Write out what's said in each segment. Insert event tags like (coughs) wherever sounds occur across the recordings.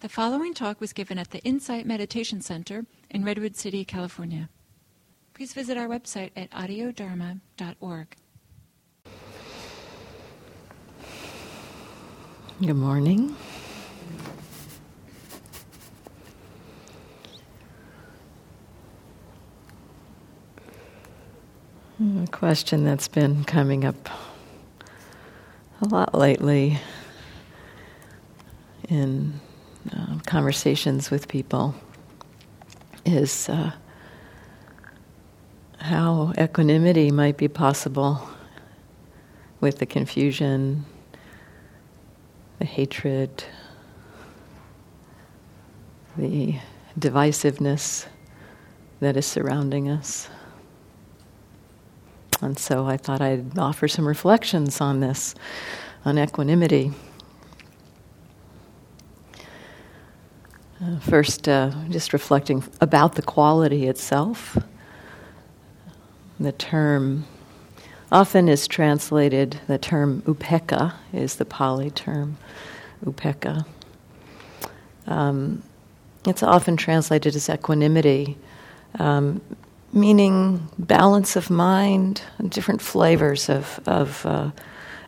The following talk was given at the Insight Meditation Center in Redwood City, California. Please visit our website at audiodharma.org. Good morning. A question that's been coming up a lot lately in uh, conversations with people is uh, how equanimity might be possible with the confusion, the hatred, the divisiveness that is surrounding us. And so I thought I'd offer some reflections on this, on equanimity. First, uh, just reflecting about the quality itself. The term often is translated, the term upekkha is the Pali term, upekkha. Um, it's often translated as equanimity. Um, meaning balance of mind, different flavors of, of uh,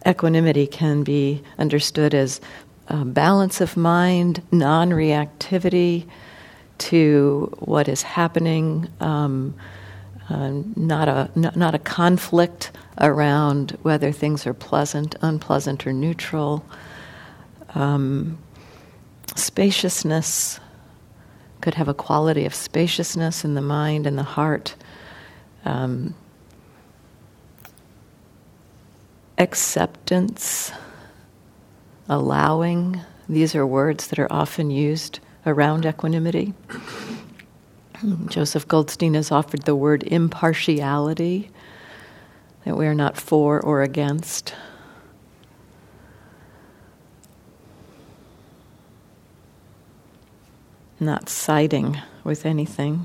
equanimity can be understood as uh, balance of mind, non reactivity to what is happening, um, uh, not, a, n- not a conflict around whether things are pleasant, unpleasant, or neutral. Um, spaciousness, could have a quality of spaciousness in the mind and the heart. Um, acceptance, allowing, these are words that are often used around equanimity. Joseph Goldstein has offered the word impartiality, that we are not for or against. not siding with anything.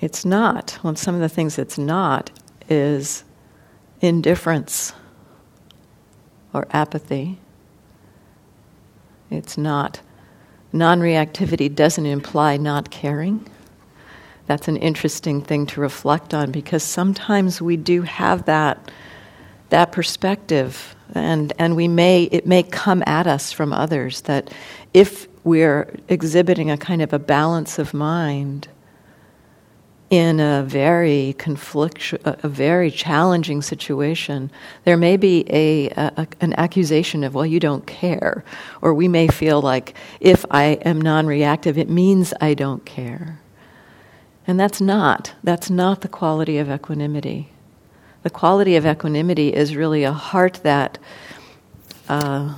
It's not. Well, some of the things it's not is indifference or apathy. It's not. Non reactivity doesn't imply not caring. That's an interesting thing to reflect on because sometimes we do have that, that perspective and and we may it may come at us from others that if we're exhibiting a kind of a balance of mind in a very conflict, a very challenging situation, there may be a, a, an accusation of, well, you don't care. Or we may feel like, if I am non reactive, it means I don't care. And that's not. That's not the quality of equanimity the quality of equanimity is really a heart that, uh,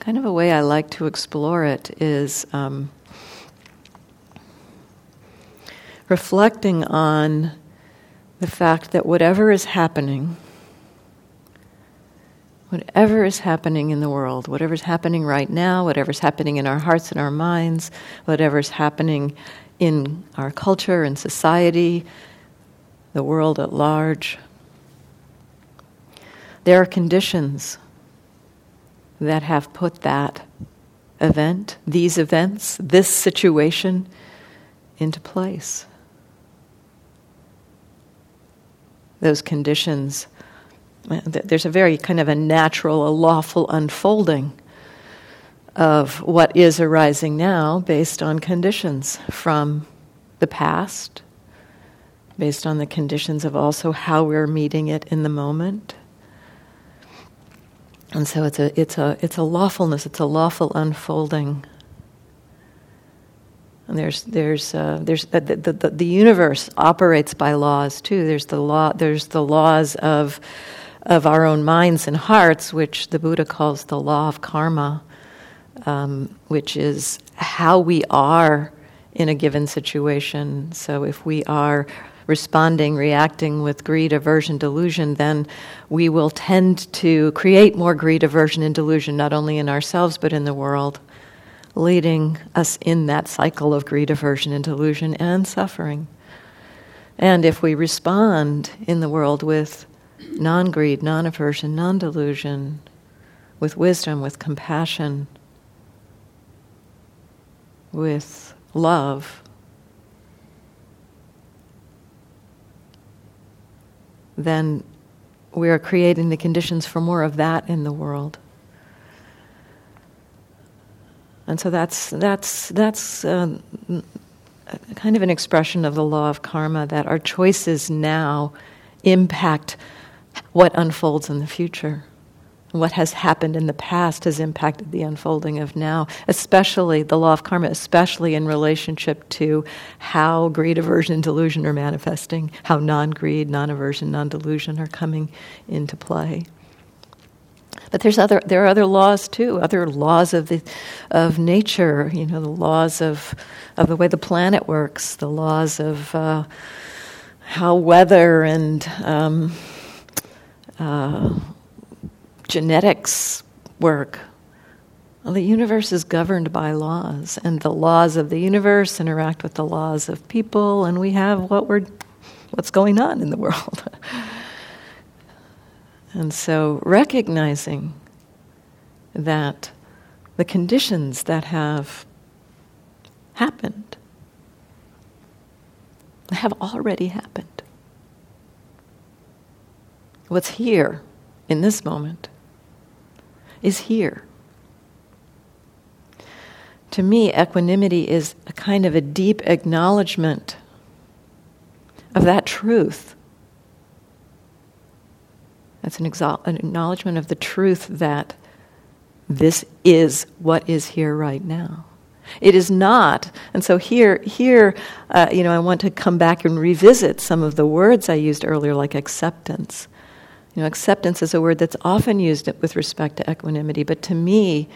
kind of a way I like to explore it is um, reflecting on the fact that whatever is happening, whatever is happening in the world, whatever's happening right now, whatever's happening in our hearts and our minds, whatever's happening in our culture and society, the world at large, there are conditions that have put that event, these events, this situation into place. Those conditions, there's a very kind of a natural, a lawful unfolding of what is arising now based on conditions from the past, based on the conditions of also how we're meeting it in the moment. And so it's a, it's a, it's a lawfulness, it's a lawful unfolding. And there's, there's, uh, there's uh, the, the, the universe operates by laws too. There's the law, there's the laws of, of our own minds and hearts, which the Buddha calls the law of karma, um, which is how we are in a given situation. So if we are responding, reacting with greed, aversion, delusion, then we will tend to create more greed, aversion, and delusion, not only in ourselves but in the world, leading us in that cycle of greed, aversion, and delusion and suffering. And if we respond in the world with non greed, non aversion, non delusion, with wisdom, with compassion, with love, then we are creating the conditions for more of that in the world. And so that's, that's, that's uh, kind of an expression of the law of karma that our choices now impact what unfolds in the future. What has happened in the past has impacted the unfolding of now, especially the law of karma, especially in relationship to how greed, aversion, and delusion are manifesting, how non greed, non aversion, non delusion are coming into play. But there's other, there are other laws too, other laws of, the, of nature, you know, the laws of, of the way the planet works, the laws of uh, how weather and um, uh, genetics work. Well, the universe is governed by laws, and the laws of the universe interact with the laws of people, and we have what we're, what's going on in the world. (laughs) And so recognizing that the conditions that have happened have already happened. What's here in this moment is here. To me, equanimity is a kind of a deep acknowledgement of that truth that's an, exo- an acknowledgement of the truth that this is what is here right now. It is not, and so here, here, uh, you know, I want to come back and revisit some of the words I used earlier, like acceptance. You know, acceptance is a word that's often used with respect to equanimity, but to me,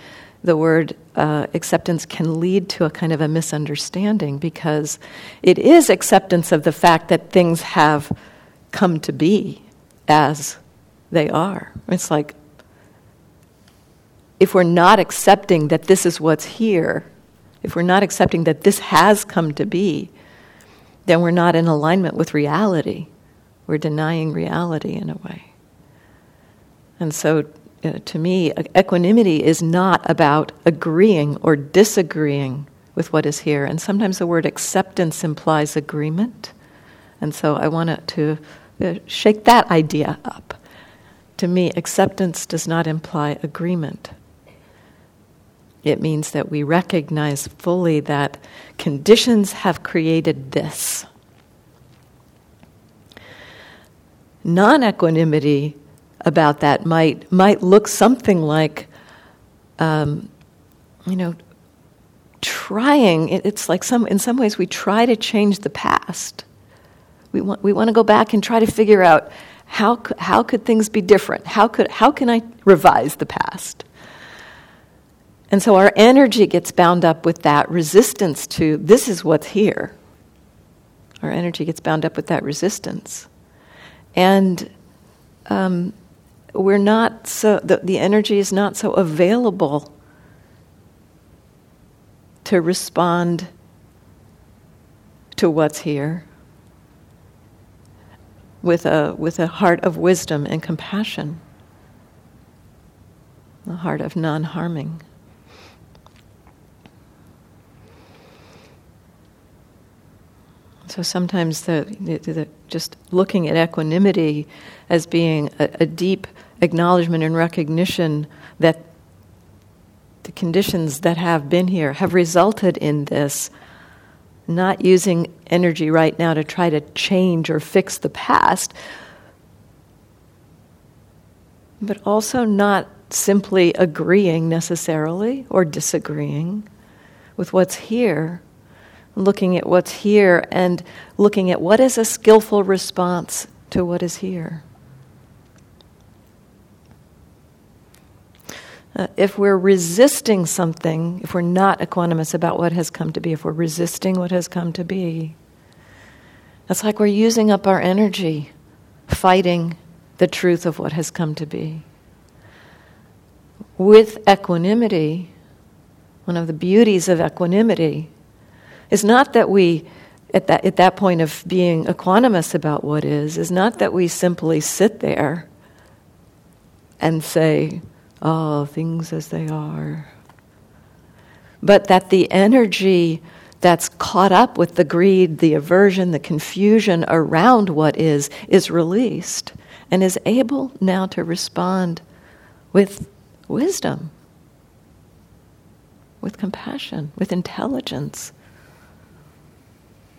the word uh, acceptance can lead to a kind of a misunderstanding because it is acceptance of the fact that things have come to be as they are. It's like if we're not accepting that this is what's here, if we're not accepting that this has come to be, then we're not in alignment with reality. We're denying reality in a way. And so, uh, to me, equanimity is not about agreeing or disagreeing with what is here. And sometimes the word acceptance implies agreement. And so I want to uh, shake that idea up to me, acceptance does not imply agreement. It means that we recognize fully that conditions have created this. Non equanimity about that might, might look something like, um, you know, trying, it's like some, in some ways we try to change the past. We want, we want to go back and try to figure out how, how could things be different? How, could, how can I revise the past? And so our energy gets bound up with that resistance to this is what's here. Our energy gets bound up with that resistance. And um, we're not so, the, the energy is not so available to respond to what's here with a, with a heart of wisdom and compassion, a heart of non harming. So sometimes the, the, the, just looking at equanimity as being a, a deep acknowledgement and recognition that the conditions that have been here have resulted in this not using energy right now to try to change or fix the past, but also not simply agreeing necessarily or disagreeing with what's here, looking at what's here and looking at what is a skillful response to what is here. Uh, if we're resisting something, if we're not equanimous about what has come to be, if we're resisting what has come to be, it's like we're using up our energy fighting the truth of what has come to be. With equanimity, one of the beauties of equanimity is not that we, at that, at that point of being equanimous about what is, is not that we simply sit there and say, oh, things as they are. but that the energy that's caught up with the greed, the aversion, the confusion around what is, is released and is able now to respond with wisdom, with compassion, with intelligence,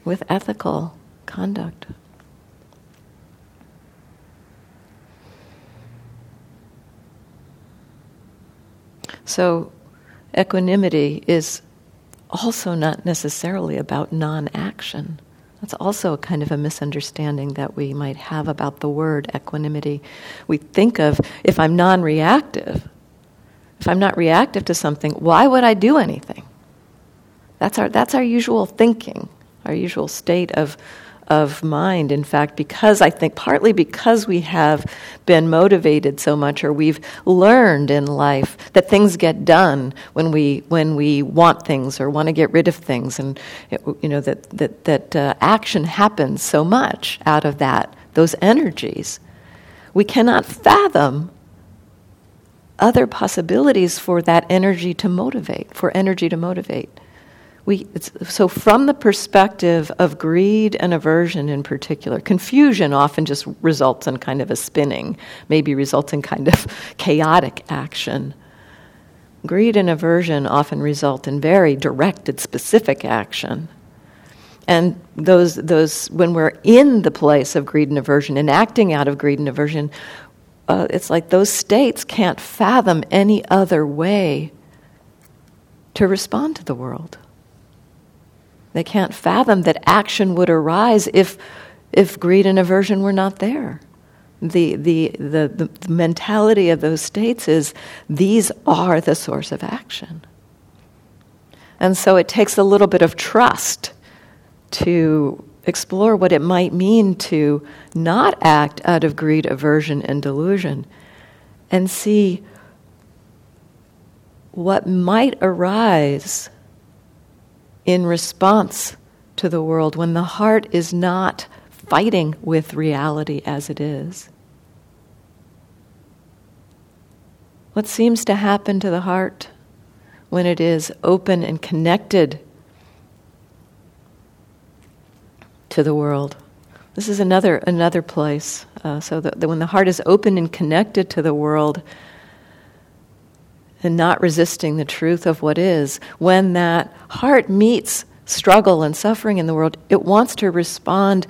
with ethical conduct. So, equanimity is also not necessarily about non action. That's also a kind of a misunderstanding that we might have about the word equanimity. We think of if I'm non reactive, if I'm not reactive to something, why would I do anything? That's our, that's our usual thinking, our usual state of, of mind. In fact, because I think partly because we have been motivated so much, or we've learned in life that things get done when we when we want things or want to get rid of things, and you know that that that uh, action happens so much out of that those energies. We cannot fathom other possibilities for that energy to motivate, for energy to motivate we, so from the perspective of greed and aversion in particular, confusion often just results in kind of a spinning, maybe results in kind of (laughs) chaotic action. Greed and aversion often result in very directed, specific action. And those, those, when we're in the place of greed and aversion and acting out of greed and aversion, uh, it's like those states can't fathom any other way to respond to the world. They can't fathom that action would arise if, if greed and aversion were not there. The, the, the, the mentality of those states is these are the source of action. And so it takes a little bit of trust to explore what it might mean to not act out of greed, aversion, and delusion and see what might arise in response to the world when the heart is not fighting with reality as it is. What seems to happen to the heart when it is open and connected to the world? This is another another place. Uh, so that, when the heart is open and connected to the world, and not resisting the truth of what is, when that heart meets struggle and suffering in the world, it wants to respond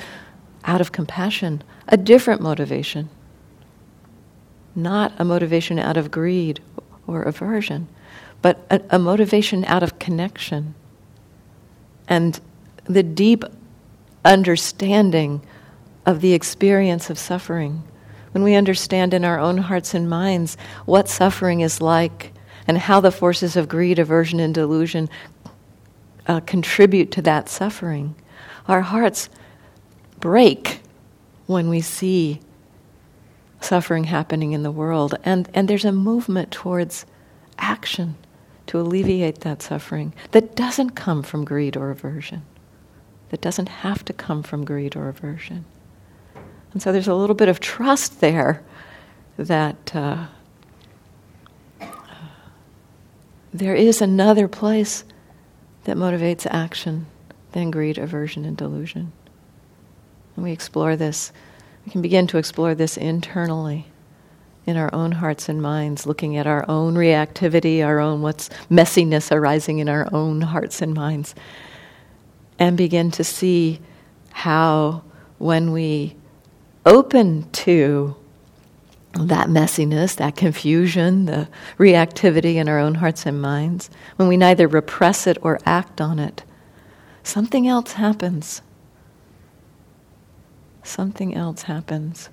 out of compassion, a different motivation, not a motivation out of greed or aversion, but a, a motivation out of connection and the deep understanding of the experience of suffering. When we understand in our own hearts and minds what suffering is like and how the forces of greed, aversion, and delusion uh, contribute to that suffering. Our hearts break when we see suffering happening in the world, and, and there's a movement towards action to alleviate that suffering that doesn't come from greed or aversion, that doesn't have to come from greed or aversion. And so there's a little bit of trust there that. Uh, there is another place that motivates action than greed, aversion, and delusion. And we explore this, we can begin to explore this internally in our own hearts and minds, looking at our own reactivity, our own what's messiness arising in our own hearts and minds, and begin to see how when we open to that messiness, that confusion, the reactivity in our own hearts and minds, when we neither repress it or act on it, something else happens. Something else happens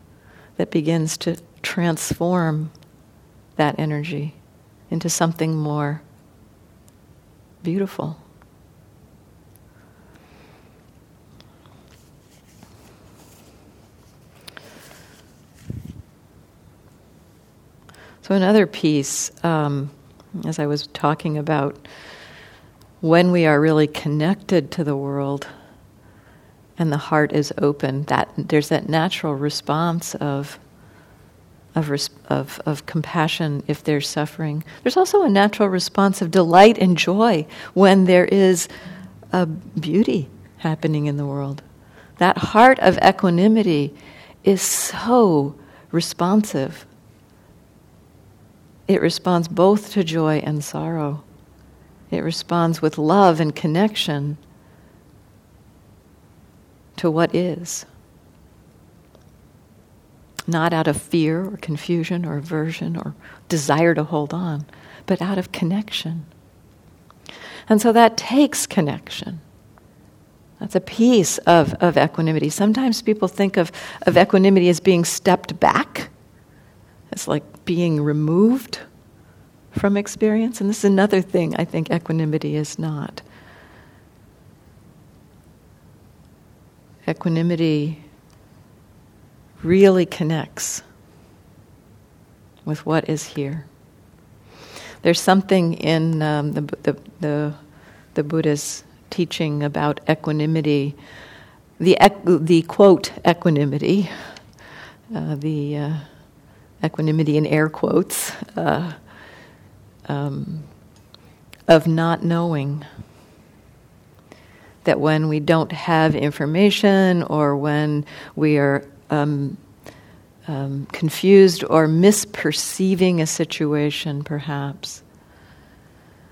that begins to transform that energy into something more beautiful. So, another piece, um, as I was talking about, when we are really connected to the world and the heart is open, that there's that natural response of of, of, of compassion if there's suffering. There's also a natural response of delight and joy when there is a beauty happening in the world. That heart of equanimity is so responsive. It responds both to joy and sorrow. It responds with love and connection to what is. Not out of fear or confusion or aversion or desire to hold on, but out of connection. And so that takes connection. That's a piece of, of equanimity. Sometimes people think of, of equanimity as being stepped back, as like being removed from experience. And this is another thing I think equanimity is not. Equanimity really connects with what is here. There's something in um, the, the, the, the Buddha's teaching about equanimity, the, the quote, equanimity, uh, the uh, equanimity in air quotes, uh, um, of not knowing. That when we don't have information or when we are um, um, confused or misperceiving a situation, perhaps,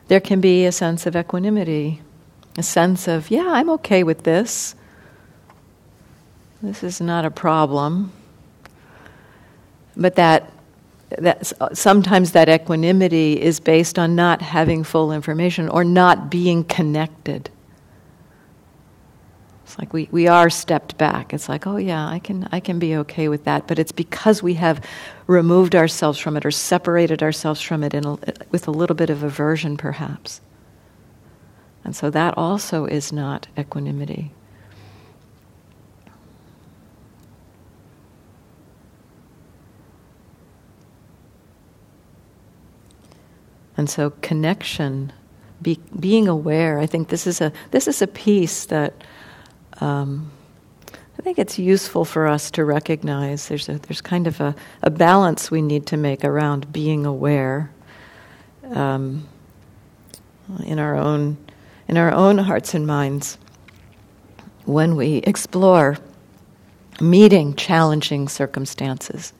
there can be a sense of equanimity a sense of, yeah, I'm okay with this. This is not a problem. But that, that sometimes that equanimity is based on not having full information or not being connected. It's like we, we are stepped back. It's like, oh yeah, I can I can be okay with that. But it's because we have removed ourselves from it or separated ourselves from it a, with a little bit of aversion, perhaps. And so that also is not equanimity. And so connection, be, being aware. I think this is a this is a piece that um, I think it's useful for us to recognize. There's a there's kind of a, a balance we need to make around being aware um, in our own in our own hearts and minds when we explore meeting challenging circumstances.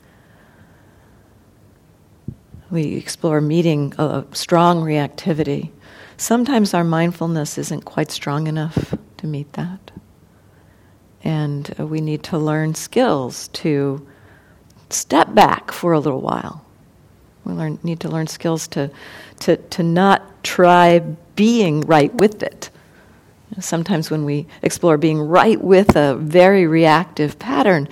We explore meeting a strong reactivity. Sometimes our mindfulness isn't quite strong enough to meet that. And uh, we need to learn skills to step back for a little while. We learn, need to learn skills to, to, to not try being right with it. Sometimes when we explore being right with a very reactive pattern,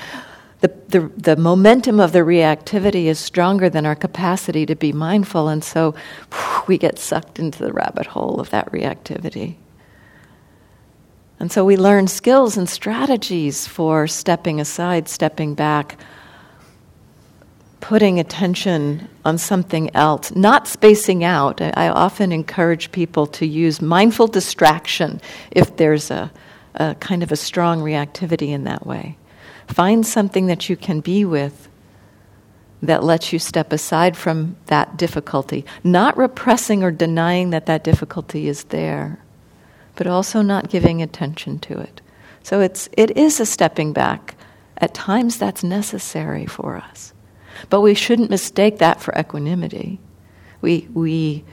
the, the, the momentum of the reactivity is stronger than our capacity to be mindful, and so we get sucked into the rabbit hole of that reactivity. And so we learn skills and strategies for stepping aside, stepping back, putting attention on something else, not spacing out. I often encourage people to use mindful distraction if there's a, a, kind of a strong reactivity in that way. Find something that you can be with that lets you step aside from that difficulty, not repressing or denying that that difficulty is there, but also not giving attention to it. So it's, it is a stepping back. At times that's necessary for us. But we shouldn't mistake that for equanimity. We, we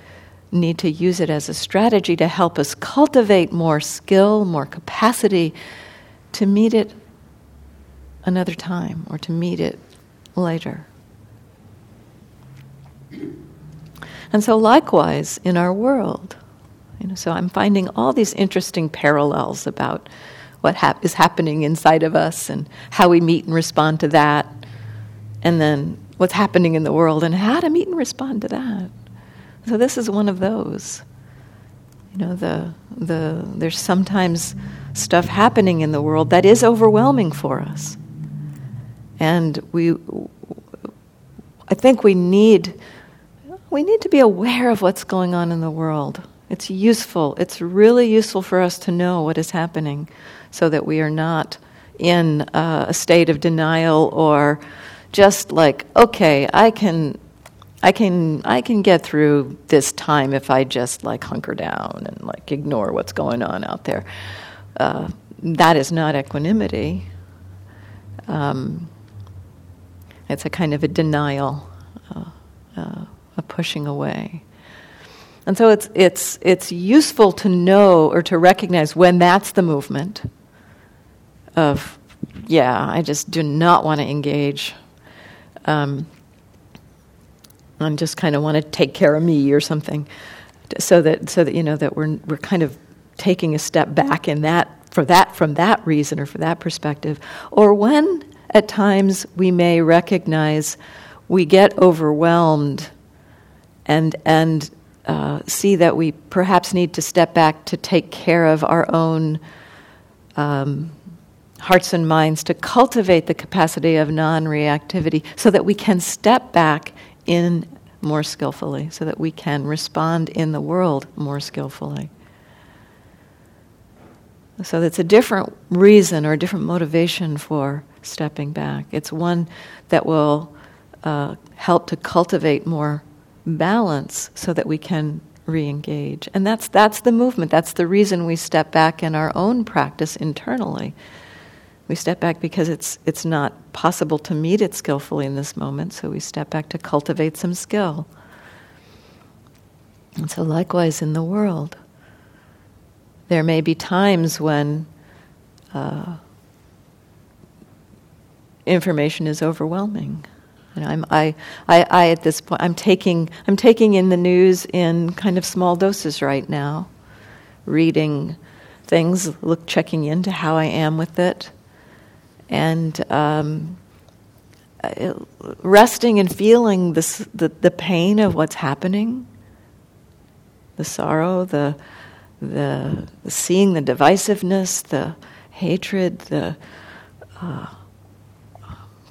need to use it as a strategy to help us cultivate more skill, more capacity to meet it another time or to meet it later. And so, likewise, in our world, you know, so I'm finding all these interesting parallels about what hap- is happening inside of us and how we meet and respond to that and then what's happening in the world and how to meet and respond to that. So this is one of those. You know, the the there's sometimes stuff happening in the world that is overwhelming for us. And we I think we need we need to be aware of what's going on in the world. It's useful. It's really useful for us to know what is happening so that we are not in uh, a state of denial or just like, okay, I can I can I can get through this time if I just like hunker down and like ignore what's going on out there. Uh, that is not equanimity. Um, it's a kind of a denial, uh, uh, a pushing away. And so it's, it's, it's useful to know or to recognize when that's the movement of, yeah, I just do not want to engage. Um, and just kind of want to take care of me or something, so that so that you know that we're we're kind of taking a step back in that for that from that reason or for that perspective, or when at times we may recognize we get overwhelmed and and uh, see that we perhaps need to step back to take care of our own um, hearts and minds to cultivate the capacity of non-reactivity so that we can step back in more skillfully so that we can respond in the world more skillfully. So that's a different reason or a different motivation for stepping back. It's one that will uh, help to cultivate more balance so that we can re-engage. And that's that's the movement. That's the reason we step back in our own practice internally. We step back because it's, it's not possible to meet it skillfully in this moment, so we step back to cultivate some skill. And so, likewise, in the world, there may be times when uh, information is overwhelming. And I'm, I, I, I, at this point, I'm taking, I'm taking in the news in kind of small doses right now, reading things, look, checking into how I am with it, and um, resting and feeling this, the, the pain of what's happening, the sorrow, the, the, the seeing the divisiveness, the hatred, the uh,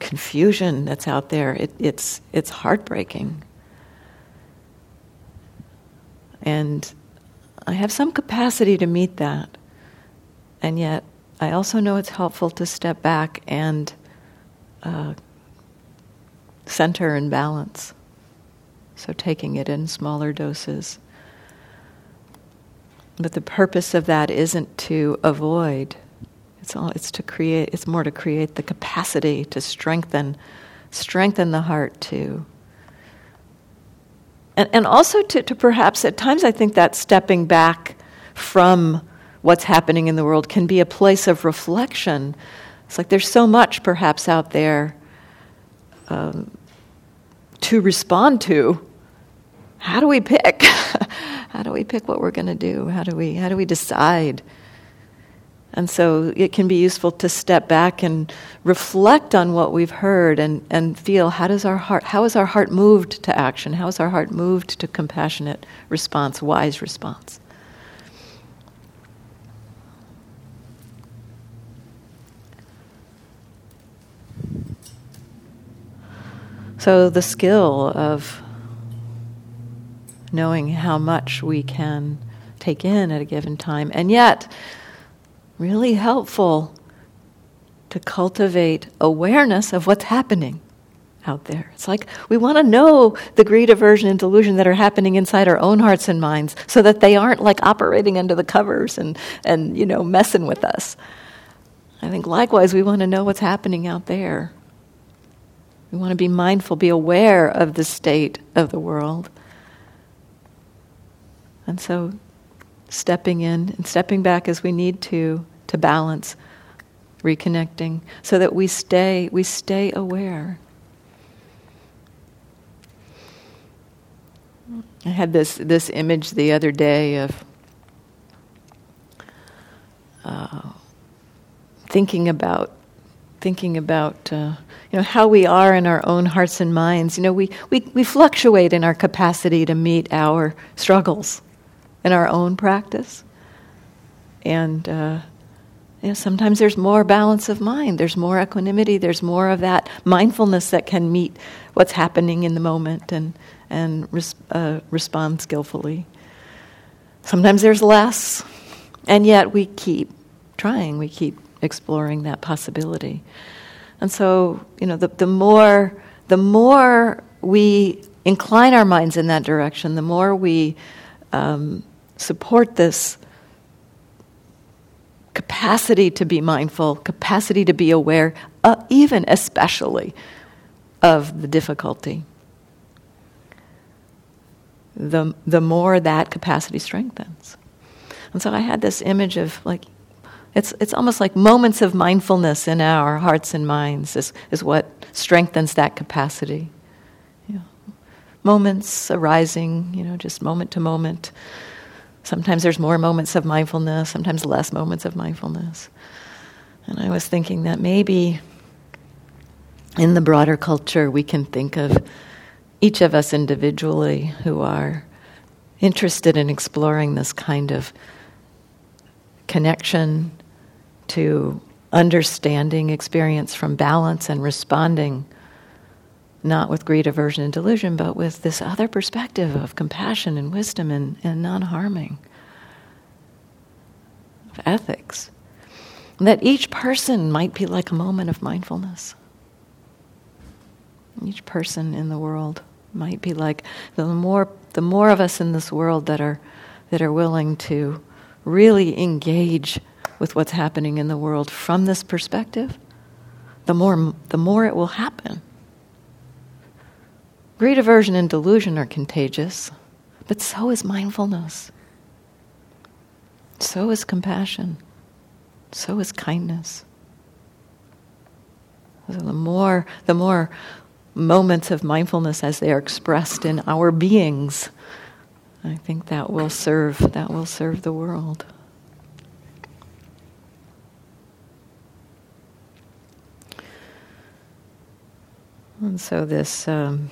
confusion that's out there. It, it's, it's heartbreaking. And I have some capacity to meet that. And yet, I also know it's helpful to step back and uh, center and balance. So, taking it in smaller doses. But the purpose of that isn't to avoid. It's all it's to create it's more to create the capacity to strengthen strengthen the heart too. And and also to, to perhaps at times I think that stepping back from what's happening in the world can be a place of reflection. It's like there's so much perhaps out there um, to respond to. How do we pick? (laughs) how do we pick what we're going to do? How do we how do we decide? And so it can be useful to step back and reflect on what we've heard and, and feel how does our heart how is our heart moved to action? How is our heart moved to compassionate response, wise response? So, the skill of knowing how much we can take in at a given time, and yet, really helpful to cultivate awareness of what's happening out there. It's like we want to know the greed, aversion, and delusion that are happening inside our own hearts and minds so that they aren't like operating under the covers and, and you know, messing with us. I think likewise we want to know what's happening out there. We want to be mindful, be aware of the state of the world. And so, stepping in and stepping back as we need to, to balance, reconnecting, so that we stay, we stay aware. I had this, this image the other day of uh, thinking about thinking about uh, you know how we are in our own hearts and minds. You know, we, we, we fluctuate in our capacity to meet our struggles in our own practice. And uh, you know, sometimes there's more balance of mind, there's more equanimity, there's more of that mindfulness that can meet what's happening in the moment and, and res- uh, respond skillfully. Sometimes there's less, and yet we keep trying, we keep exploring that possibility. And so, you know, the, the more the more we incline our minds in that direction, the more we um, support this capacity to be mindful, capacity to be aware, uh, even especially of the difficulty, the, the more that capacity strengthens. And so I had this image of like, it's, it's almost like moments of mindfulness in our hearts and minds is, is what strengthens that capacity. You know, moments arising, you know, just moment to moment. Sometimes there's more moments of mindfulness, sometimes less moments of mindfulness. And I was thinking that maybe in the broader culture we can think of each of us individually who are interested in exploring this kind of connection to understanding experience from balance and responding not with greed, aversion, and delusion, but with this other perspective of compassion and wisdom and, and non harming, of ethics. that each person might be like a moment of mindfulness. Each person in the world might be like the more the more of us in this world that are that are willing to really engage with what's happening in the world from this perspective, the more the more it will happen. Greed, aversion, and delusion are contagious, but so is mindfulness. So is compassion. So is kindness. So the more, the more moments of mindfulness as they are expressed in our beings, I think that will serve that will serve the world. And so this um,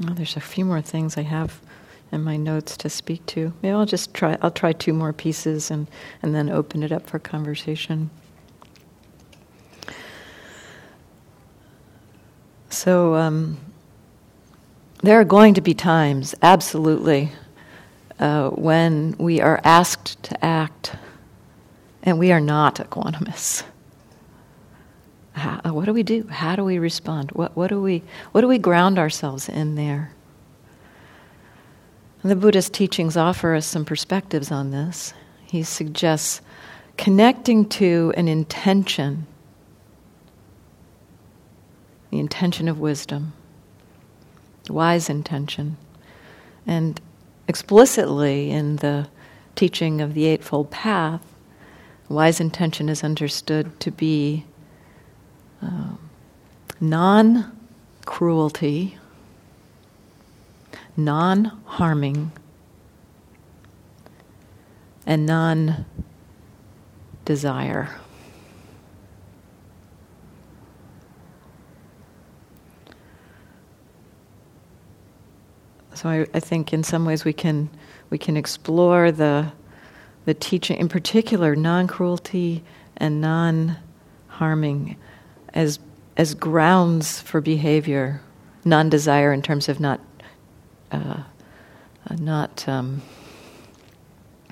Well, there's a few more things I have in my notes to speak to. Maybe I'll just try. I'll try two more pieces and and then open it up for conversation. So um, there are going to be times, absolutely, uh, when we are asked to act, and we are not equanimous. How, uh, what do we do? How do we respond? What, what, do we, what do we ground ourselves in there? The Buddhist teachings offer us some perspectives on this. He suggests connecting to an intention, the intention of wisdom, wise intention. And explicitly in the teaching of the Eightfold Path, wise intention is understood to be um, non cruelty, non harming, and non desire. So I, I, think in some ways we can we can explore the the teaching, in particular, non cruelty and non harming, as as grounds for behavior, non-desire in terms of not uh, uh, not. Um,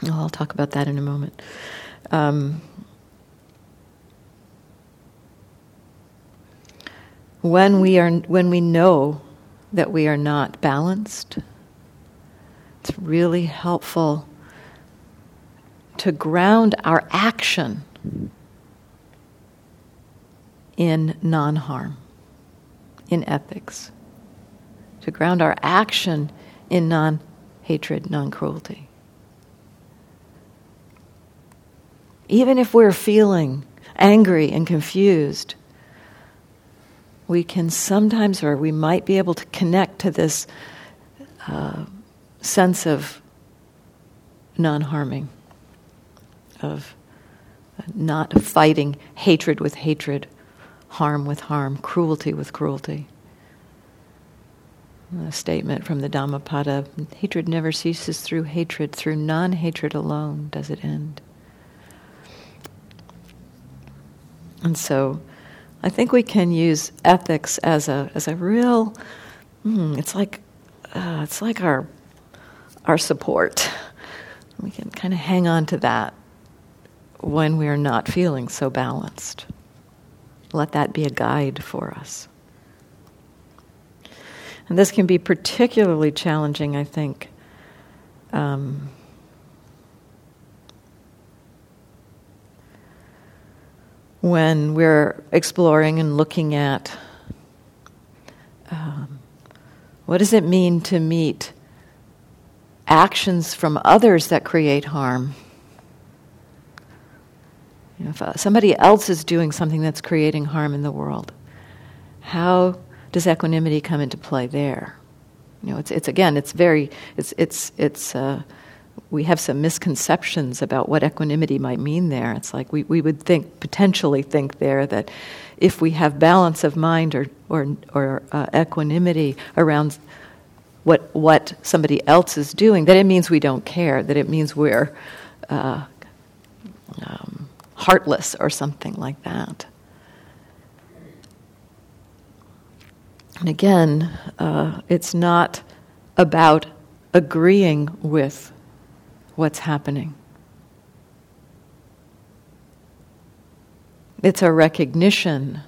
I'll talk about that in a moment. Um, when we are when we know that we are not balanced, it's really helpful to ground our action in non harm, in ethics, to ground our action in non hatred, non cruelty. Even if we're feeling angry and confused, we can sometimes, or we might be able to connect to this uh, sense of non harming, of not fighting hatred with hatred harm with harm, cruelty with cruelty. A statement from the Dhammapada hatred never ceases through hatred, through non hatred alone does it end. And so I think we can use ethics as a, as a real, mm, it's like, uh, it's like our, our support. we can kind of hang on to that when we're not feeling so balanced. Let that be a guide for us. And this can be particularly challenging, I think. Um, when we're exploring and looking at um, what does it mean to meet actions from others that create harm. You know, if uh, somebody else is doing something that's creating harm in the world, how does equanimity come into play there? You know, it's, it's again, it's very, it's, it's, it's, uh, we have some misconceptions about what equanimity might mean there. It's like we, we would think, potentially think there, that if we have balance of mind or, or, or uh, equanimity around what, what somebody else is doing, that it means we don't care, that it means we're uh, um, heartless or something like that. And again, uh, it's not about agreeing with what's happening. It's a recognition.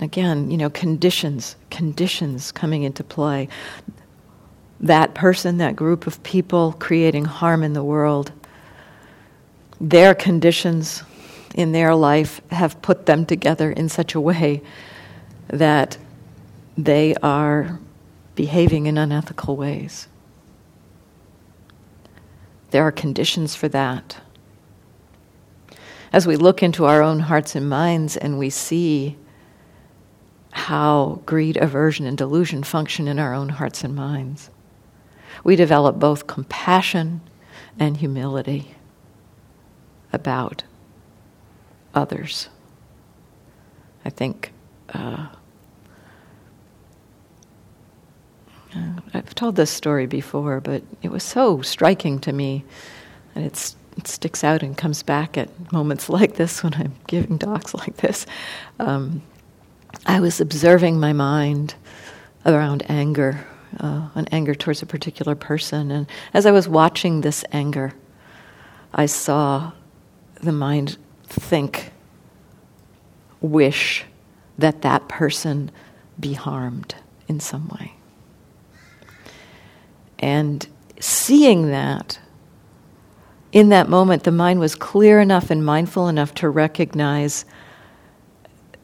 Again, you know, conditions, conditions coming into play. That person, that group of people creating harm in the world, their conditions in their life have put them together in such a way that they are behaving in unethical ways. There are conditions for that. As we look into our own hearts and minds and we see how greed, aversion, and delusion function in our own hearts and minds, we develop both compassion and humility about others. I think uh, I've told this story before, but it was so striking to me, and it sticks out and comes back at moments (laughs) like this when I'm giving talks like this. Um, I was observing my mind around anger, uh, an anger towards a particular person, and as I was watching this anger, I saw the mind think, wish that that person be harmed in some way. And seeing that, in that moment, the mind was clear enough and mindful enough to recognize,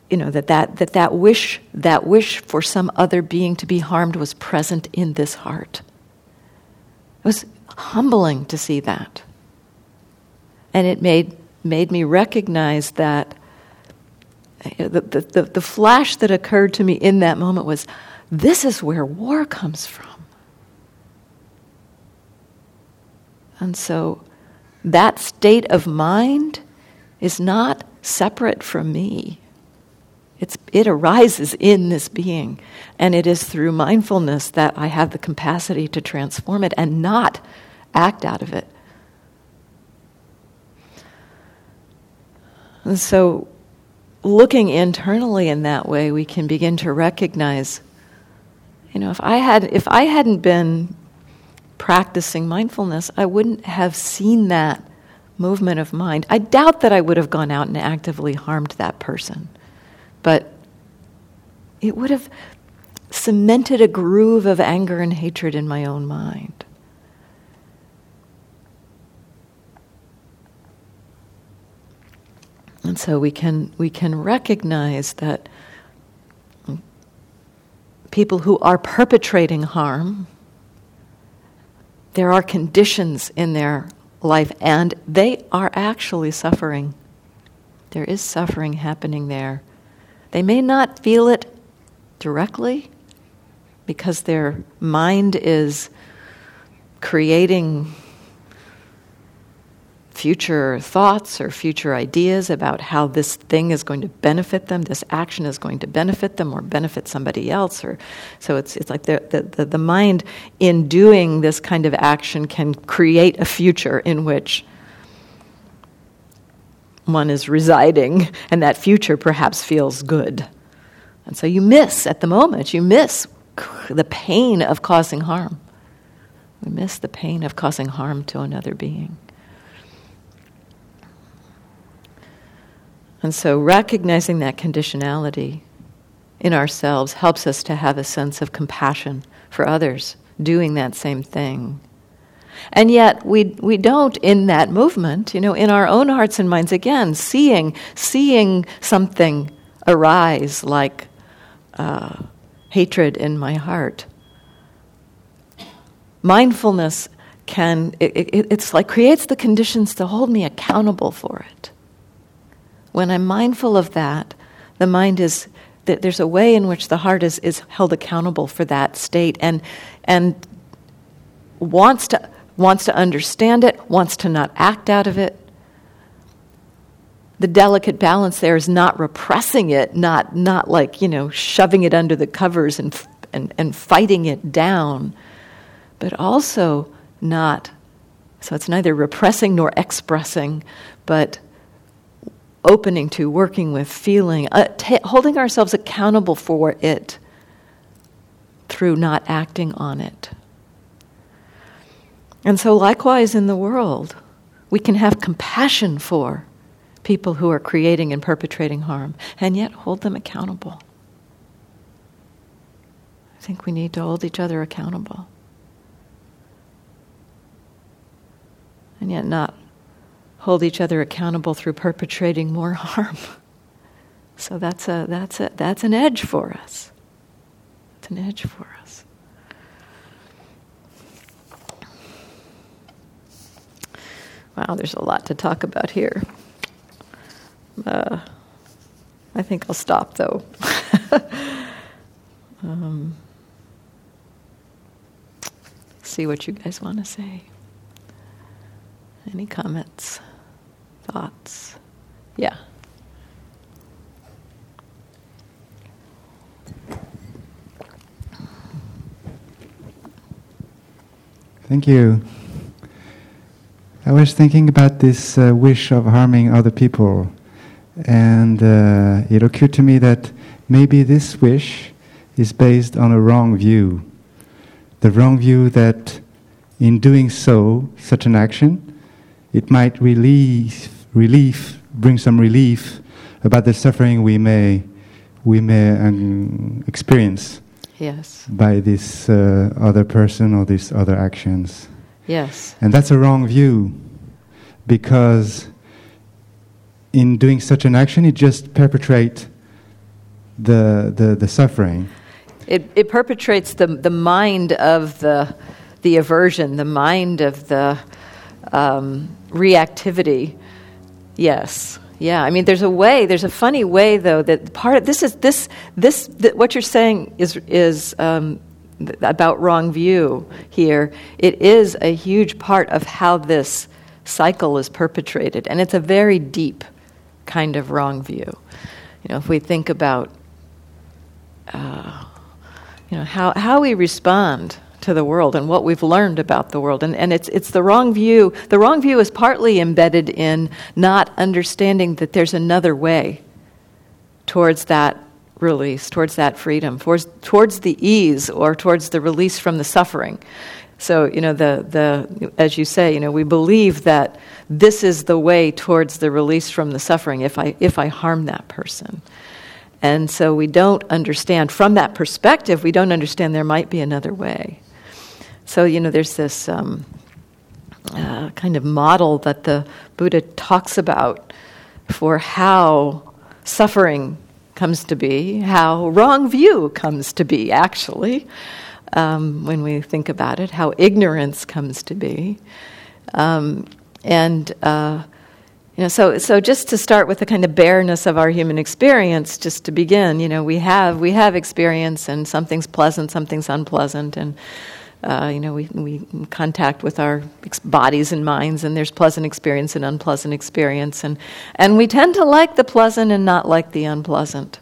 you know, that that, that, that wish, that wish for some other being to be harmed was present in this heart. It was humbling to see that. And it made, made me recognize that the, the, the, flash that occurred to me in that moment was this is where war comes from. And so that state of mind is not separate from me. It's, it arises in this being. And it is through mindfulness that I have the capacity to transform it and not act out of it. And so, looking internally in that way, we can begin to recognize you know, if I, had, if I hadn't been practicing mindfulness, I wouldn't have seen that movement of mind. I doubt that I would have gone out and actively harmed that person, but it would have cemented a groove of anger and hatred in my own mind. And so we can, we can recognize that people who are perpetrating harm there are conditions in their life, and they are actually suffering. There is suffering happening there. They may not feel it directly because their mind is creating future thoughts or future ideas about how this thing is going to benefit them, this action is going to benefit them or benefit somebody else. Or so it's it's like the the, the, mind in doing this kind of action can create a future in which one is residing, and that future perhaps feels good. And so you miss at the moment, you miss the pain of causing harm. We miss the pain of causing harm to another being. And so recognizing that conditionality in ourselves helps us to have a sense of compassion for others doing that same thing. And yet we, we don't in that movement, you know, in our own hearts and minds again, seeing, seeing something arise like uh, hatred in my heart. Mindfulness can, it, it, it's like creates the conditions to hold me accountable for it. When I'm mindful of that, the mind is that there's a way in which the heart is, is held accountable for that state and and wants to wants to understand it, wants to not act out of it. The delicate balance there is not repressing it, not not like, you know, shoving it under the covers and and, and fighting it down, but also not so it's neither repressing nor expressing, but opening to, working with, feeling, uh, t- holding ourselves accountable for it through not acting on it. And so, likewise, in the world, we can have compassion for people who are creating and perpetrating harm and yet hold them accountable. I think we need to hold each other accountable. And yet, not hold each other accountable through perpetrating more (laughs) harm. So that's a that's a that's an edge for us. It's an edge for us. Wow, there's a lot to talk about here. Uh, I think I'll stop though. (laughs) um, see what you guys want to say. Any comments? Thoughts. Yeah. Thank you. I was thinking about this uh, wish of harming other people, and uh, it occurred to me that maybe this wish is based on a wrong view. The wrong view that in doing so, such an action, it might relieve relief, bring some relief about the suffering we may we may um, experience. Yes. By this uh, other person or these other actions. Yes. And that's a wrong view, because in doing such an action, it just perpetrates the, the, the suffering. It, it perpetrates the, the mind of the, the aversion, the mind of the um, reactivity Yes. Yeah, I mean, there's a way. There's a funny way, though, that part of this is this this what you're saying is is um, th- about wrong view here. It is a huge part of how this cycle is perpetrated, and it's a very deep kind of wrong view. You know, if we think about, uh, you know, how how we respond to the world and what we've learned about the world. And, and it's, it's the wrong view. The wrong view is partly embedded in not understanding that there's another way towards that release, towards that freedom, towards, towards the ease or towards the release from the suffering. So, you know, the, the, as you say, you know, we believe that this is the way towards the release from the suffering if I, if I harm that person. And so we don't understand, from that perspective, we don't understand there might be another way. So, you know, there's this um, uh, kind of model that the Buddha talks about for how suffering comes to be, how wrong view comes to be, actually, um, when we think about it, how ignorance comes to be. Um, and, uh, you know, so, so just to start with the kind of bareness of our human experience, just to begin, you know, we have, we have experience and something's pleasant, something's unpleasant, and uh, you know, we, we contact with our bodies and minds, and there's pleasant experience and unpleasant experience. And, and we tend to like the pleasant and not like the unpleasant.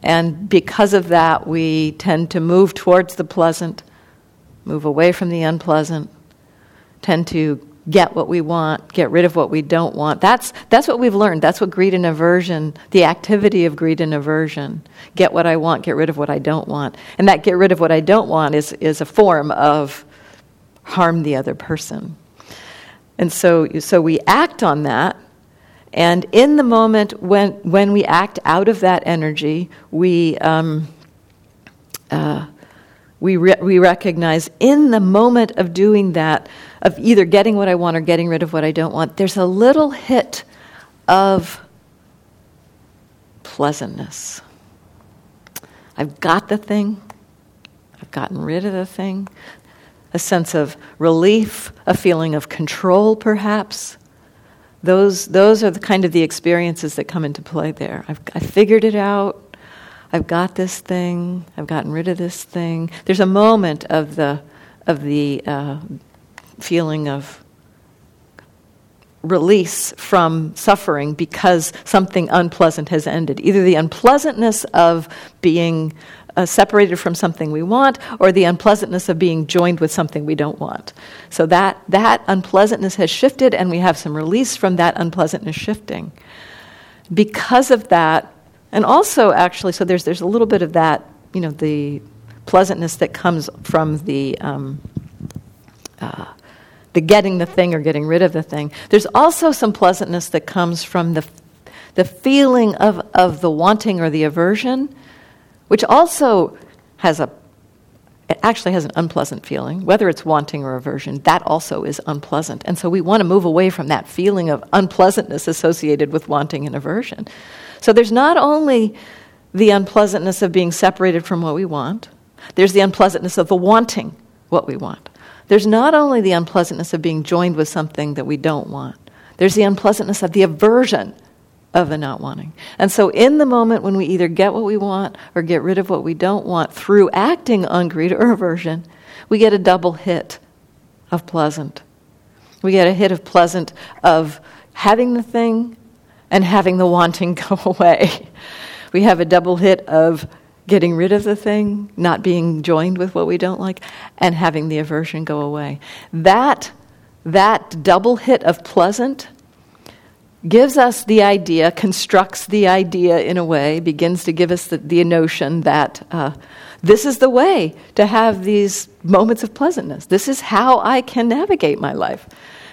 And because of that, we tend to move towards the pleasant, move away from the unpleasant, tend to get what we want, get rid of what we don't want. That's, that's what we've learned. That's what greed and aversion, the activity of greed and aversion. Get what I want, get rid of what I don't want. And that get rid of what I don't want is, is a form of harm the other person. And so, so we act on that. And in the moment when, when we act out of that energy, we, um, uh, we, re- we recognize in the moment of doing that, of either getting what I want or getting rid of what I don't want, there's a little hit of pleasantness. I've got the thing, I've gotten rid of the thing, a sense of relief, a feeling of control, perhaps. Those, those are the kind of the experiences that come into play there. I've, I figured it out. I've got this thing. I've gotten rid of this thing. There's a moment of the, of the uh, feeling of release from suffering because something unpleasant has ended. Either the unpleasantness of being uh, separated from something we want or the unpleasantness of being joined with something we don't want. So that, that unpleasantness has shifted and we have some release from that unpleasantness shifting. Because of that, and also actually, so there's, there's a little bit of that, you know, the pleasantness that comes from the. Um, uh, the getting the thing or getting rid of the thing. There's also some pleasantness that comes from the, the feeling of, of the wanting or the aversion which also has a it actually has an unpleasant feeling, whether it's wanting or aversion, that also is unpleasant. And so we want to move away from that feeling of unpleasantness associated with wanting and aversion. So there's not only the unpleasantness of being separated from what we want, there's the unpleasantness of the wanting what we want. There's not only the unpleasantness of being joined with something that we don't want, there's the unpleasantness of the aversion of the not wanting. And so, in the moment when we either get what we want or get rid of what we don't want through acting on greed or aversion, we get a double hit of pleasant. We get a hit of pleasant of having the thing and having the wanting (laughs) go away. We have a double hit of getting rid of the thing, not being joined with what we don't like, and having the aversion go away. That, that double hit of pleasant gives us the idea, constructs the idea in a way, begins to give us the, the notion that uh, this is the way to have these moments of pleasantness. This is how I can navigate my life.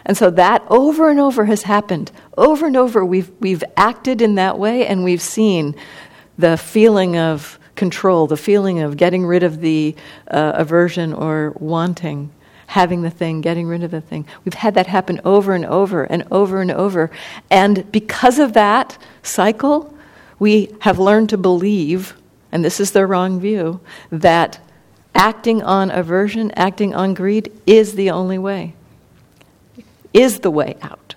And so that over and over has happened. Over and over, we've, we've acted in that way and we've seen the feeling of control, the feeling of getting rid of the uh, aversion or wanting having the thing, getting rid of the thing. We've had that happen over and over and over and over. And because of that cycle, we have learned to believe, and this is the wrong view, that acting on aversion, acting on greed is the only way, is the way out.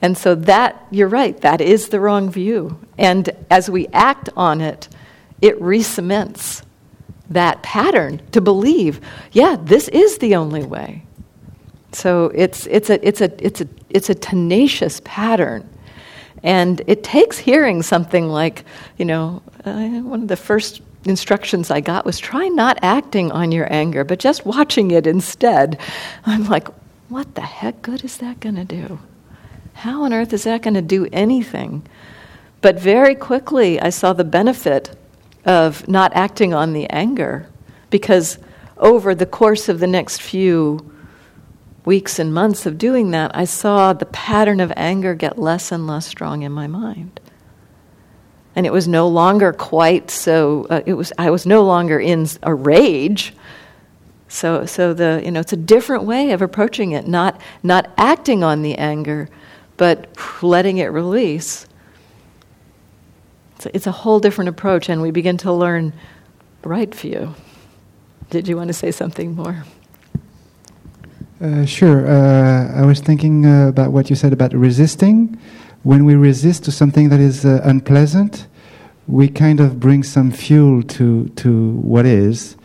And so that, you're right, that is the wrong view. And as we act on it, it re cements that pattern to believe, yeah, this is the only way. So it's, it's, a, it's, a, it's, a, it's a tenacious pattern. And it takes hearing something like, you know, uh, one of the first instructions I got was try not acting on your anger, but just watching it instead. I'm like, what the heck good is that going to do? How on earth is that going to do anything? But very quickly, I saw the benefit of not acting on the anger because over the course of the next few weeks and months of doing that, I saw the pattern of anger get less and less strong in my mind. And it was no longer quite so, uh, it was, I was no longer in a rage. So, so the, you know, it's a different way of approaching it, not, not acting on the anger, but letting it release. It's, it's a whole different approach, and we begin to learn right view. Did you want to say something more? Uh, sure. Uh, I was thinking uh, about what you said about resisting. When we resist to something that is uh, unpleasant, we kind of bring some fuel to, to what is,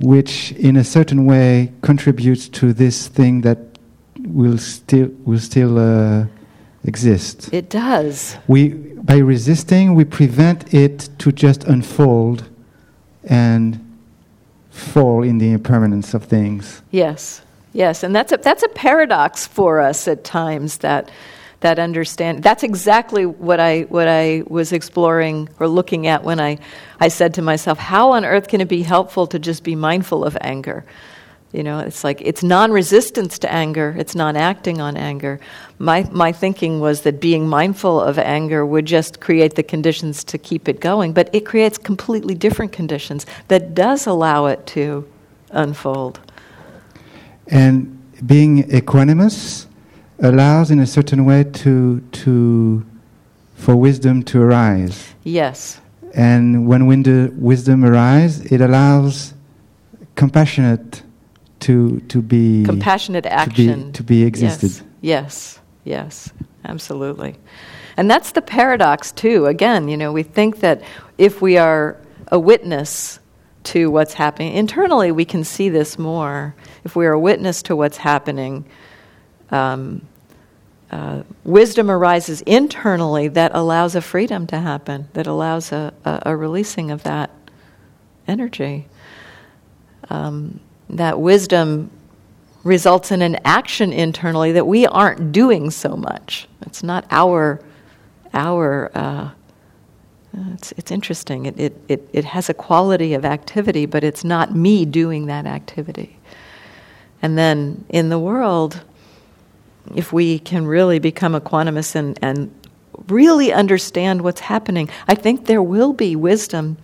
which in a certain way contributes to this thing that will still, will still uh, exist. It does. We by resisting, we prevent it to just unfold and fall in the impermanence of things. Yes, yes, and that's a, that's a paradox for us at times. That that understand that's exactly what I what I was exploring or looking at when I I said to myself, how on earth can it be helpful to just be mindful of anger? You know, it's like it's non resistance to anger, it's non acting on anger. My, my thinking was that being mindful of anger would just create the conditions to keep it going, but it creates completely different conditions that does allow it to unfold. And being equanimous allows, in a certain way, to, to, for wisdom to arise. Yes. And when wisdom arises, it allows compassionate to to be compassionate action to be, to be existed. Yes. yes, yes, absolutely. And that's the paradox too. Again, you know, we think that if we are a witness to what's happening internally, we can see this more. If we are a witness to what's happening, um, uh, wisdom arises internally that allows a freedom to happen, that allows a, a, a releasing of that energy. Um, that wisdom results in an action internally that we aren't doing so much. It's not our, our. Uh, it's it's interesting. It, it it it has a quality of activity, but it's not me doing that activity. And then in the world, if we can really become equanimous and, and really understand what's happening, I think there will be wisdom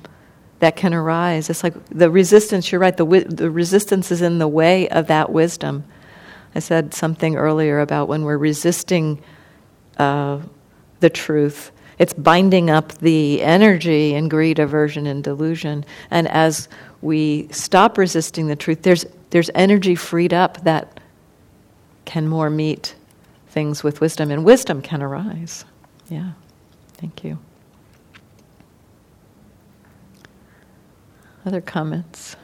that can arise. It's like the resistance, you're right, the, the resistance is in the way of that wisdom. I said something earlier about when we're resisting uh, the truth, it's binding up the energy in greed, aversion, and delusion. And as we stop resisting the truth, there's, there's energy freed up that can more meet things with wisdom, and wisdom can arise. Yeah, thank you. Other comments?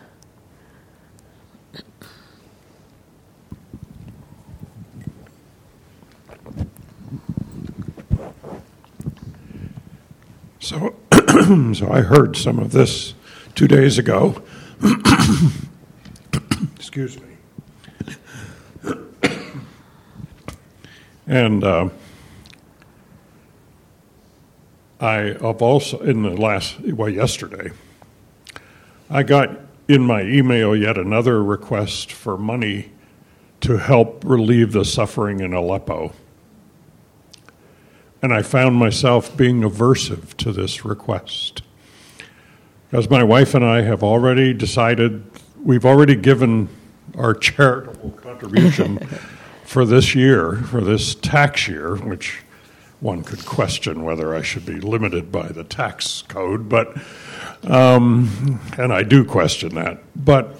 So, (clears throat) so I heard some of this two days ago. (coughs) Excuse me. and uh, I have also in the last well yesterday I got in my email yet another request for money to help relieve the suffering in Aleppo. And I found myself being aversive to this request. Because my wife and I have already decided, we've already given our charitable contribution (laughs) for this year, for this tax year, which one could question whether I should be limited by the tax code, but um, and I do question that. But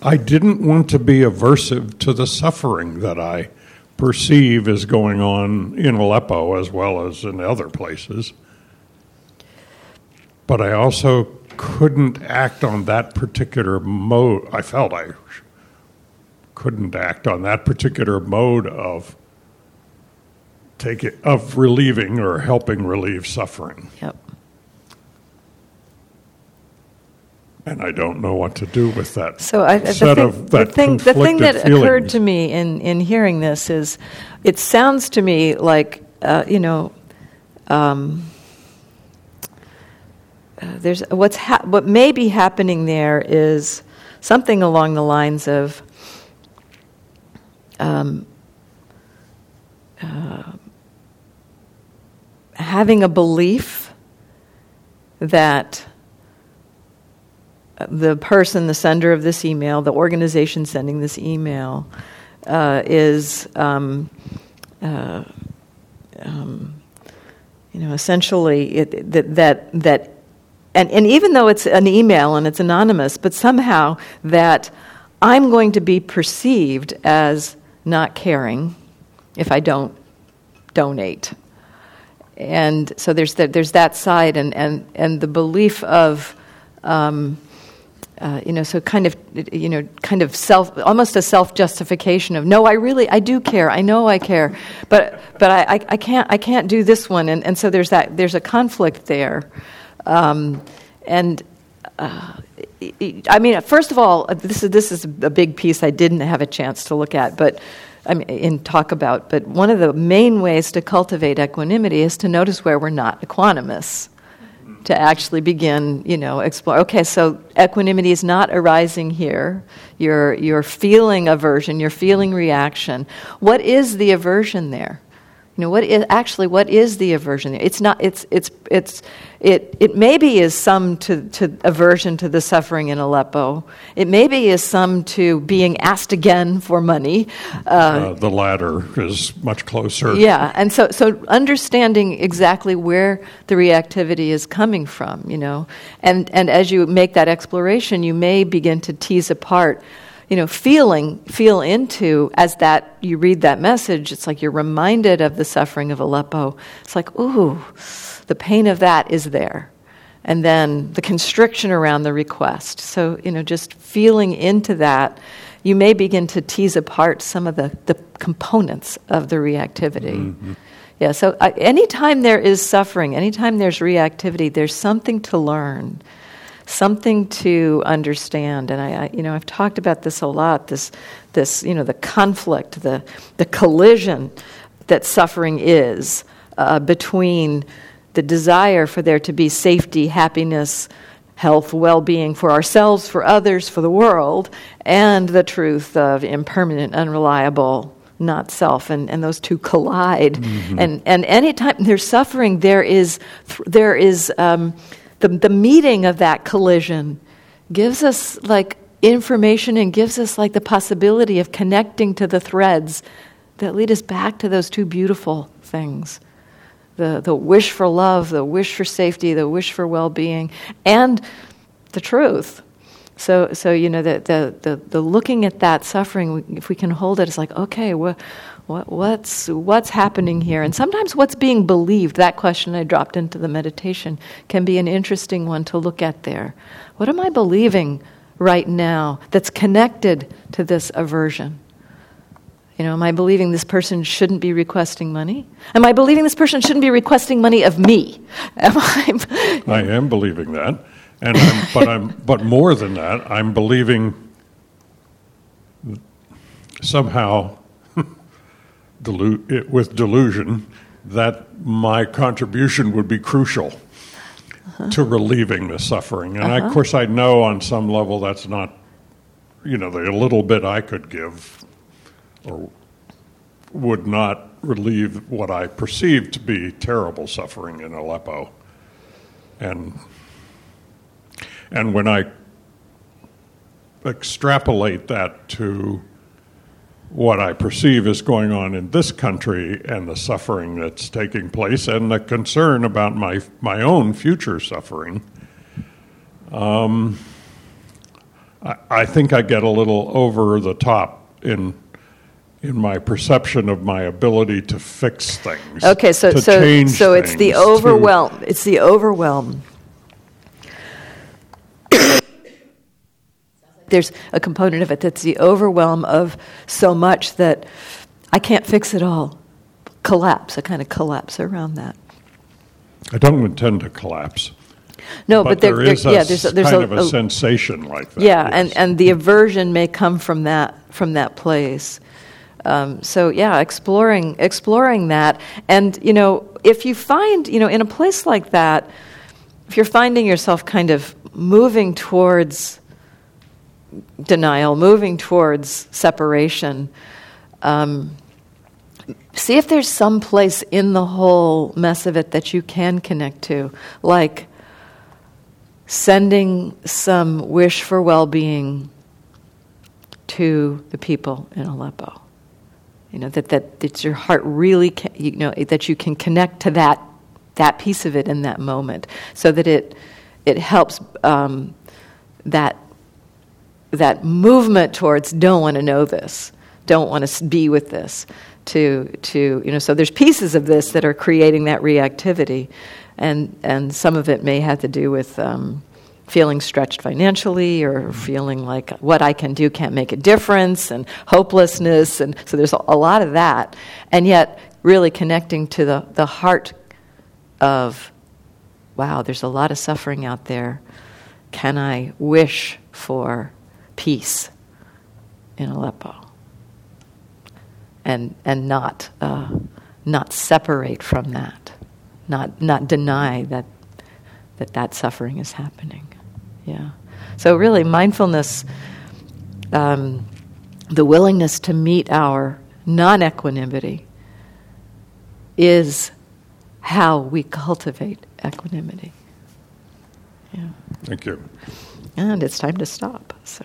I didn't want to be aversive to the suffering that I perceive is going on in Aleppo as well as in other places. But I also couldn't act on that particular mode. I felt I couldn't act on that particular mode of take it, of relieving or helping relieve suffering. Yep. and I don't know what to do with that. So I, the, set thing, of that the thing, the thing that feelings. occurred to me in, in hearing this is, it sounds to me like uh, you know, um, uh, there's what's ha- what may be happening there is something along the lines of. Um, uh, having a belief that the person, the sender of this email, the organization sending this email, uh, is, um, uh, um, you know, essentially it, that that that, and, and even though it's an email and it's anonymous, but somehow that I'm going to be perceived as not caring if I don't donate. And so there's that, there's that side, and, and, and the belief of um, uh, you know, so kind of, you know, kind of self, almost a self-justification of, no, I really, I do care, I know I care, but, but I, I, I can't, I can't do this one, and, and so there's that, there's a conflict there, um, and uh, I mean, first of all, this is this is a big piece I didn't have a chance to look at, but I mean, in talk about. But one of the main ways to cultivate equanimity is to notice where we're not equanimous to actually begin, you know, explore. Okay, so equanimity is not arising here. You're, you're feeling aversion, you're feeling reaction. What is the aversion there? You know, what is, actually, what is the aversion? It's not, it's, it's, it's, it, it maybe is some to, to aversion to the suffering in Aleppo. It maybe is some to being asked again for money. Uh, uh, the latter is much closer. Yeah, and so, so understanding exactly where the reactivity is coming from, you know, and, and as you make that exploration, you may begin to tease apart you know, feeling, feel into as that you read that message, it's like you're reminded of the suffering of Aleppo. It's like, ooh, the pain of that is there. And then the constriction around the request. So, you know, just feeling into that, you may begin to tease apart some of the, the components of the reactivity. Mm-hmm. Yeah, so uh, anytime there is suffering, anytime there's reactivity, there's something to learn something to understand. And I, I, you know, I've talked about this a lot. This, this, you know, the conflict, the the collision that suffering is uh, between the desire for there to be safety, happiness, health, well-being for ourselves, for others, for the world, and the truth of impermanent, unreliable not self and, and those two collide mm-hmm. and and anytime there's suffering there is there is um, the, the meeting of that collision gives us like information and gives us like the possibility of connecting to the threads that lead us back to those two beautiful things the, the wish for love, the wish for safety, the wish for well being, and the truth. So, so you know, the, the, the, the, looking at that suffering, if we can hold it, it's like, okay, what, what, what's, what's happening here? And sometimes what's being believed, that question I dropped into the meditation, can be an interesting one to look at there. What am I believing right now that's connected to this aversion? You know, am I believing this person shouldn't be requesting money? Am I believing this person shouldn't be requesting money of me? (laughs) Am I? I am believing that, and I'm, but I'm but more than that, I'm believing somehow delu- with delusion that my contribution would be crucial uh-huh. to relieving the suffering. And uh-huh. I, of course, I know on some level that's not, you know, the little bit I could give or would not relieve what I perceive to be terrible suffering in Aleppo. And and when I extrapolate that to what I perceive is going on in this country and the suffering that's taking place and the concern about my, my own future suffering, um, I, I think I get a little over the top in in my perception of my ability to fix things. Okay, so so so it's the overwhelm. To, it's the overwhelm there's a component of it that's the overwhelm of so much that I can't fix it all. Collapse, a kind of collapse around that. I don't intend to collapse. No, but, but there, there is there, yeah, there's, there's kind a, of a, a, sensation like that. Yeah, yes. and, and the aversion may come from that from that place. Um, so yeah, exploring exploring that, and you know, if you find you know in a place like that, if you're finding yourself kind of moving towards denial, moving towards separation. Um, see if there's some place in the whole mess of it that you can connect to, like sending some wish for well being to the people in Aleppo. You know, that, that, that your heart really, can, you know, that you can connect to that, that piece of it in that moment so that it, it helps um, that that movement towards don't want to know this, don't want to be with this. To, to you know, so there's pieces of this that are creating that reactivity, and and some of it may have to do with um, feeling stretched financially or feeling like what I can do can't make a difference and hopelessness. And so there's a, a, lot of that. And yet, really connecting to the, the heart of, wow, there's a lot of suffering out there. Can I wish for peace in Aleppo and, and not, uh, not separate from that, not, not deny that, that that suffering is happening. Yeah. So, really, mindfulness, um, the willingness to meet our non equanimity, is how we cultivate equanimity. Yeah. Thank you. And it's time to stop. So,